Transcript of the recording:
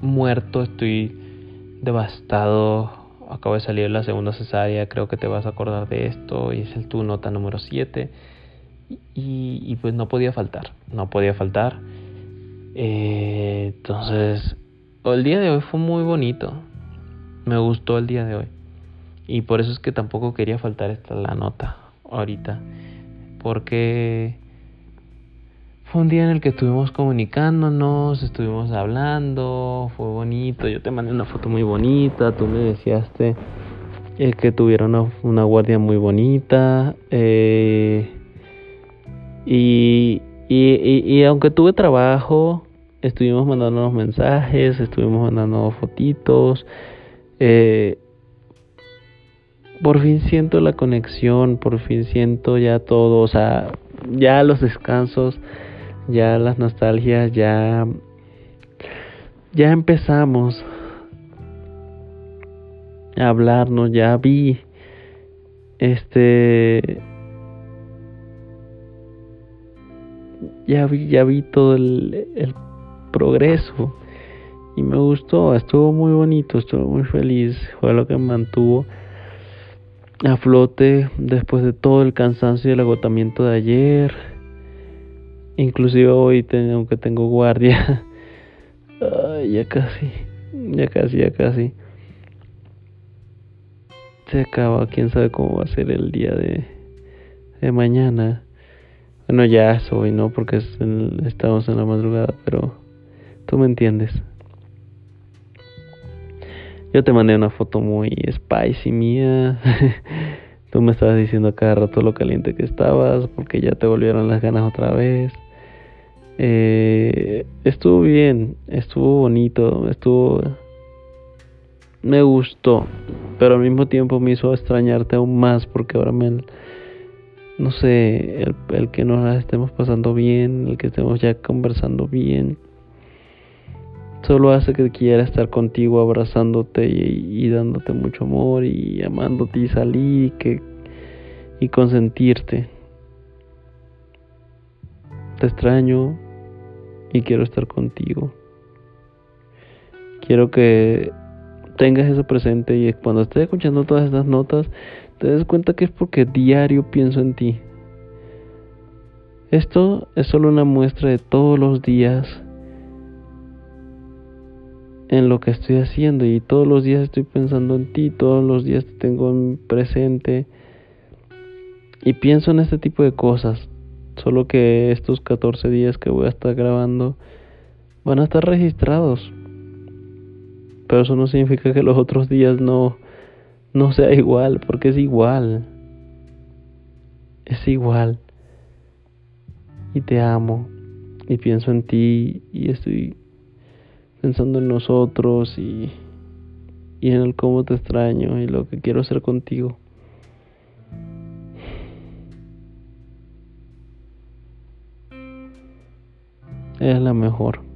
muerto, estoy devastado. Acabo de salir la segunda cesárea, creo que te vas a acordar de esto. Y es el tu nota número 7. Y, pues no podía faltar, no podía faltar. Eh, entonces, el día de hoy fue muy bonito. Me gustó el día de hoy. Y por eso es que tampoco quería faltar esta la nota ahorita. Porque un día en el que estuvimos comunicándonos, estuvimos hablando, fue bonito. Yo te mandé una foto muy bonita, tú me decías eh, que tuviera una, guardia muy bonita. Eh, y, y, y, aunque tuve trabajo, estuvimos mandándonos mensajes, estuvimos mandando fotitos. Eh, por fin siento la conexión, por fin siento ya todo, o sea, ya los descansos, ya las nostalgias, ya ya empezamos a hablarnos, ya vi este ya vi ya vi todo el, el progreso y me gustó, estuvo muy bonito, estuve muy feliz, fue lo que me mantuvo a flote después de todo el cansancio y el agotamiento de ayer. Inclusive hoy, aunque tengo guardia, ya casi, ya casi, ya casi. Se acaba, quién sabe cómo va a ser el día de, mañana. Bueno, ya es hoy, ¿no? Porque estamos en la madrugada, pero tú me entiendes. Yo te mandé una foto muy spicy mía. Tú me estabas diciendo cada rato lo caliente que estabas porque ya te volvieron las ganas otra vez. Eh, estuvo bien, estuvo bonito, estuvo... Me gustó, pero al mismo tiempo me hizo extrañarte aún más porque ahora me... No sé, el, que nos estemos pasando bien, el que estemos ya conversando bien solo hace que quiera estar contigo abrazándote y, dándote mucho amor y amándote y salir que, y consentirte. Te extraño y quiero estar contigo. Quiero que tengas eso presente y cuando estés escuchando todas estas notas te des cuenta que es porque diario pienso en ti. Esto es solo una muestra de todos los días en lo que estoy haciendo y todos los días estoy pensando en ti, todos los días te tengo en presente y pienso en este tipo de cosas. Solo que estos 14 días que voy a estar grabando van a estar registrados. Pero eso no significa que los otros días no no sea igual, porque es igual. Es igual. Y te amo y pienso en ti y estoy pensando en nosotros y, y en el cómo te extraño y lo que quiero hacer contigo. es la mejor.